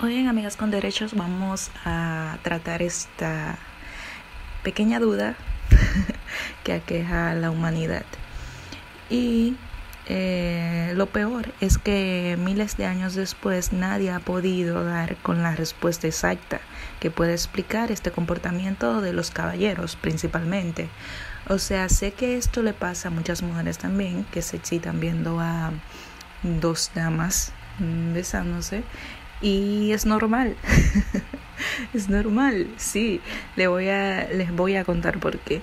Hoy en Amigas con Derechos vamos a tratar esta pequeña duda que aqueja a la humanidad. Y eh, lo peor es que miles de años después nadie ha podido dar con la respuesta exacta que puede explicar este comportamiento de los caballeros principalmente. O sea, sé que esto le pasa a muchas mujeres también que se excitan viendo a dos damas besándose y es normal. es normal, sí. Le voy a, les voy a contar por qué.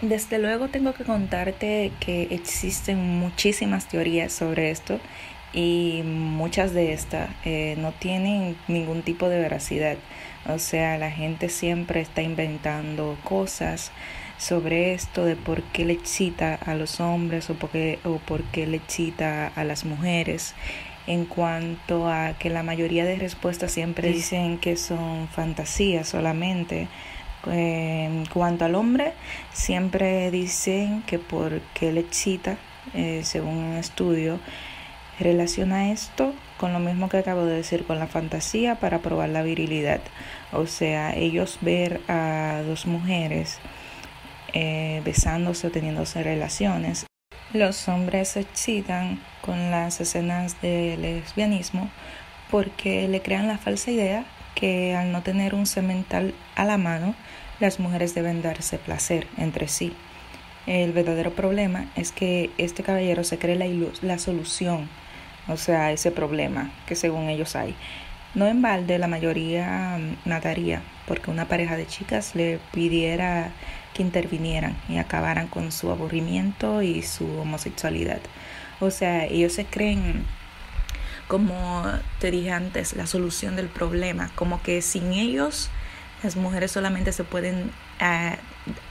Desde luego tengo que contarte que existen muchísimas teorías sobre esto y muchas de estas eh, no tienen ningún tipo de veracidad. O sea, la gente siempre está inventando cosas sobre esto de por qué le excita a los hombres o por qué, o por qué le excita a las mujeres en cuanto a que la mayoría de respuestas siempre dicen que son fantasías solamente. En cuanto al hombre, siempre dicen que porque le excita, eh, según un estudio, relaciona esto con lo mismo que acabo de decir, con la fantasía para probar la virilidad. O sea, ellos ver a dos mujeres eh, besándose o teniéndose relaciones los hombres se excitan con las escenas de lesbianismo porque le crean la falsa idea que al no tener un semental a la mano, las mujeres deben darse placer entre sí. El verdadero problema es que este caballero se cree la, la solución, o sea, ese problema que según ellos hay. No en balde la mayoría mm, mataría porque una pareja de chicas le pidiera que intervinieran y acabaran con su aburrimiento y su homosexualidad. O sea, ellos se creen, como te dije antes, la solución del problema, como que sin ellos las mujeres solamente se pueden eh,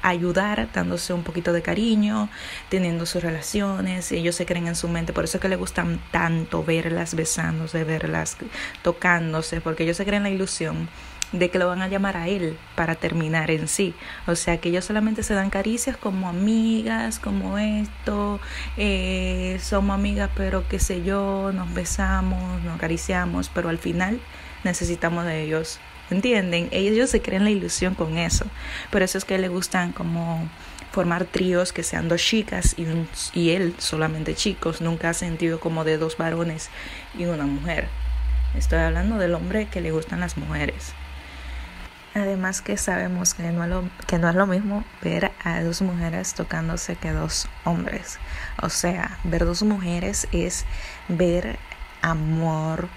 ayudar dándose un poquito de cariño, teniendo sus relaciones, ellos se creen en su mente, por eso es que les gustan tanto verlas besándose, verlas tocándose, porque ellos se creen la ilusión de que lo van a llamar a él para terminar en sí. O sea, que ellos solamente se dan caricias como amigas, como esto, eh, somos amigas, pero qué sé yo, nos besamos, nos acariciamos, pero al final necesitamos de ellos. ¿Entienden? Ellos se creen la ilusión con eso. Por eso es que le gustan como formar tríos que sean dos chicas y, y él solamente chicos. Nunca ha sentido como de dos varones y una mujer. Estoy hablando del hombre que le gustan las mujeres. Además que sabemos que no, es lo, que no es lo mismo ver a dos mujeres tocándose que dos hombres. O sea, ver dos mujeres es ver amor,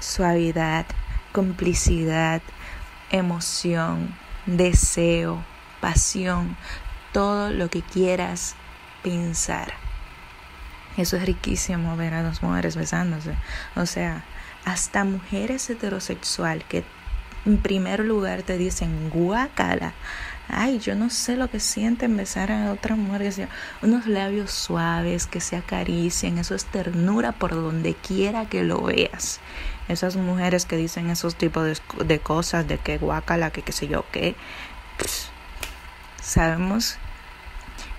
suavidad, complicidad, emoción, deseo, pasión, todo lo que quieras pensar. Eso es riquísimo ver a dos mujeres besándose. O sea, hasta mujeres heterosexuales que en primer lugar te dicen guácala. Ay, yo no sé lo que sienten besar a otra mujer, que sea, unos labios suaves que se acaricien, eso es ternura por donde quiera que lo veas. Esas mujeres que dicen esos tipos de, cosas, de que guácala, que qué sé yo, que sabemos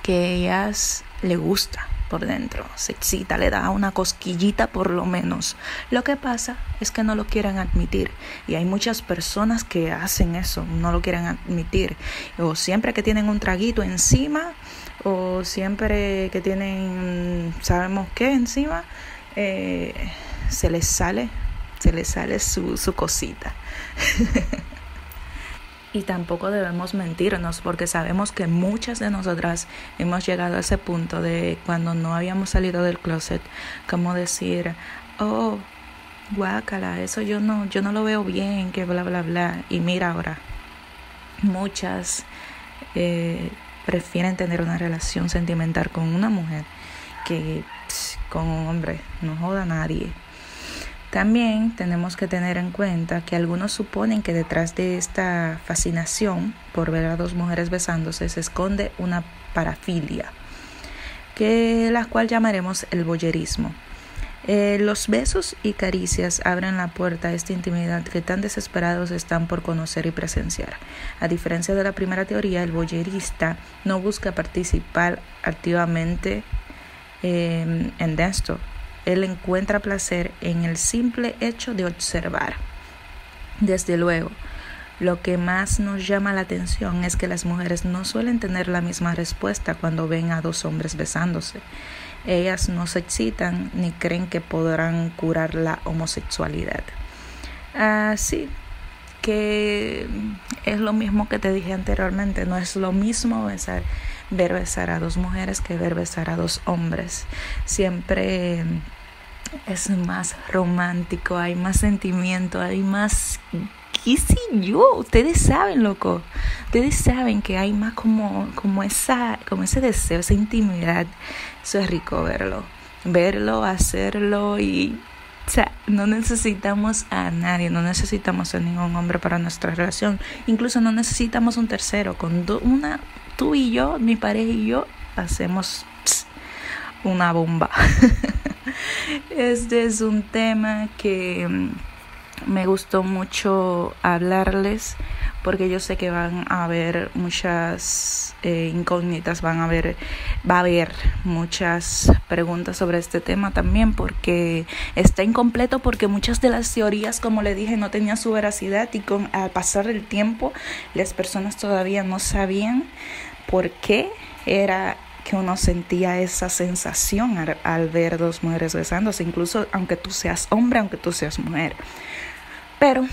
que ellas le gusta por dentro, se excita, le da una cosquillita por lo menos. Lo que pasa es que no lo quieren admitir y hay muchas personas que hacen eso, no lo quieren admitir. O siempre que tienen un traguito encima o siempre que tienen, sabemos qué encima, eh, se les sale, se les sale su, su cosita. Y tampoco debemos mentirnos porque sabemos que muchas de nosotras hemos llegado a ese punto de cuando no habíamos salido del closet, como decir, oh, guácala, eso yo no, yo no lo veo bien, que bla, bla, bla. Y mira ahora, muchas eh, prefieren tener una relación sentimental con una mujer que con un hombre, no joda a nadie. También tenemos que tener en cuenta que algunos suponen que detrás de esta fascinación por ver a dos mujeres besándose se esconde una parafilia, que la cual llamaremos el boyerismo. Eh, los besos y caricias abren la puerta a esta intimidad que tan desesperados están por conocer y presenciar. A diferencia de la primera teoría, el boyerista no busca participar activamente eh, en esto, él encuentra placer en el simple hecho de observar. Desde luego, lo que más nos llama la atención es que las mujeres no suelen tener la misma respuesta cuando ven a dos hombres besándose. Ellas no se excitan ni creen que podrán curar la homosexualidad. Así que es lo mismo que te dije anteriormente, no es lo mismo besar, ver besar a dos mujeres que ver besar a dos hombres. Siempre es más romántico, hay más sentimiento, hay más qué sé yo, ustedes saben, loco. Ustedes saben que hay más como, como esa, como ese deseo, esa intimidad. Eso es rico verlo. Verlo, hacerlo y o sea, no necesitamos a nadie, no necesitamos a ningún hombre para nuestra relación. Incluso no necesitamos un tercero. Con una, tú y yo, mi pareja y yo, hacemos una bomba. este es un tema que mm, me gustó mucho hablarles porque yo sé que van a haber muchas eh, incógnitas, van a haber, va a haber muchas preguntas sobre este tema también, porque está incompleto, porque muchas de las teorías, como le dije, no tenían su veracidad y con al pasar el tiempo las personas todavía no sabían por qué era que uno sentía esa sensación al, al ver dos mujeres besándose, incluso aunque tú seas hombre, aunque tú seas mujer. Pero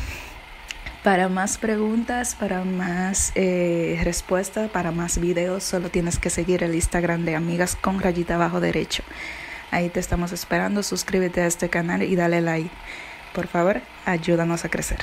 para más preguntas, para más eh, respuestas, para más videos, solo tienes que seguir el Instagram de Amigas con rayita abajo derecho. Ahí te estamos esperando. Suscríbete a este canal y dale like. Por favor, ayúdanos a crecer.